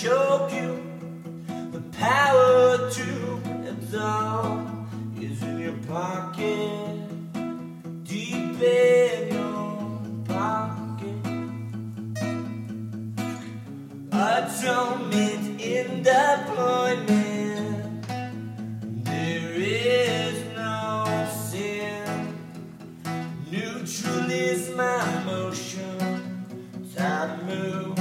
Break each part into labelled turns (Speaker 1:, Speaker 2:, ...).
Speaker 1: show you the power to absorb is in your pocket, deep in your pocket. Atonement in deployment. There is no sin. Neutral is my motion. Time moves.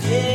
Speaker 1: Yeah.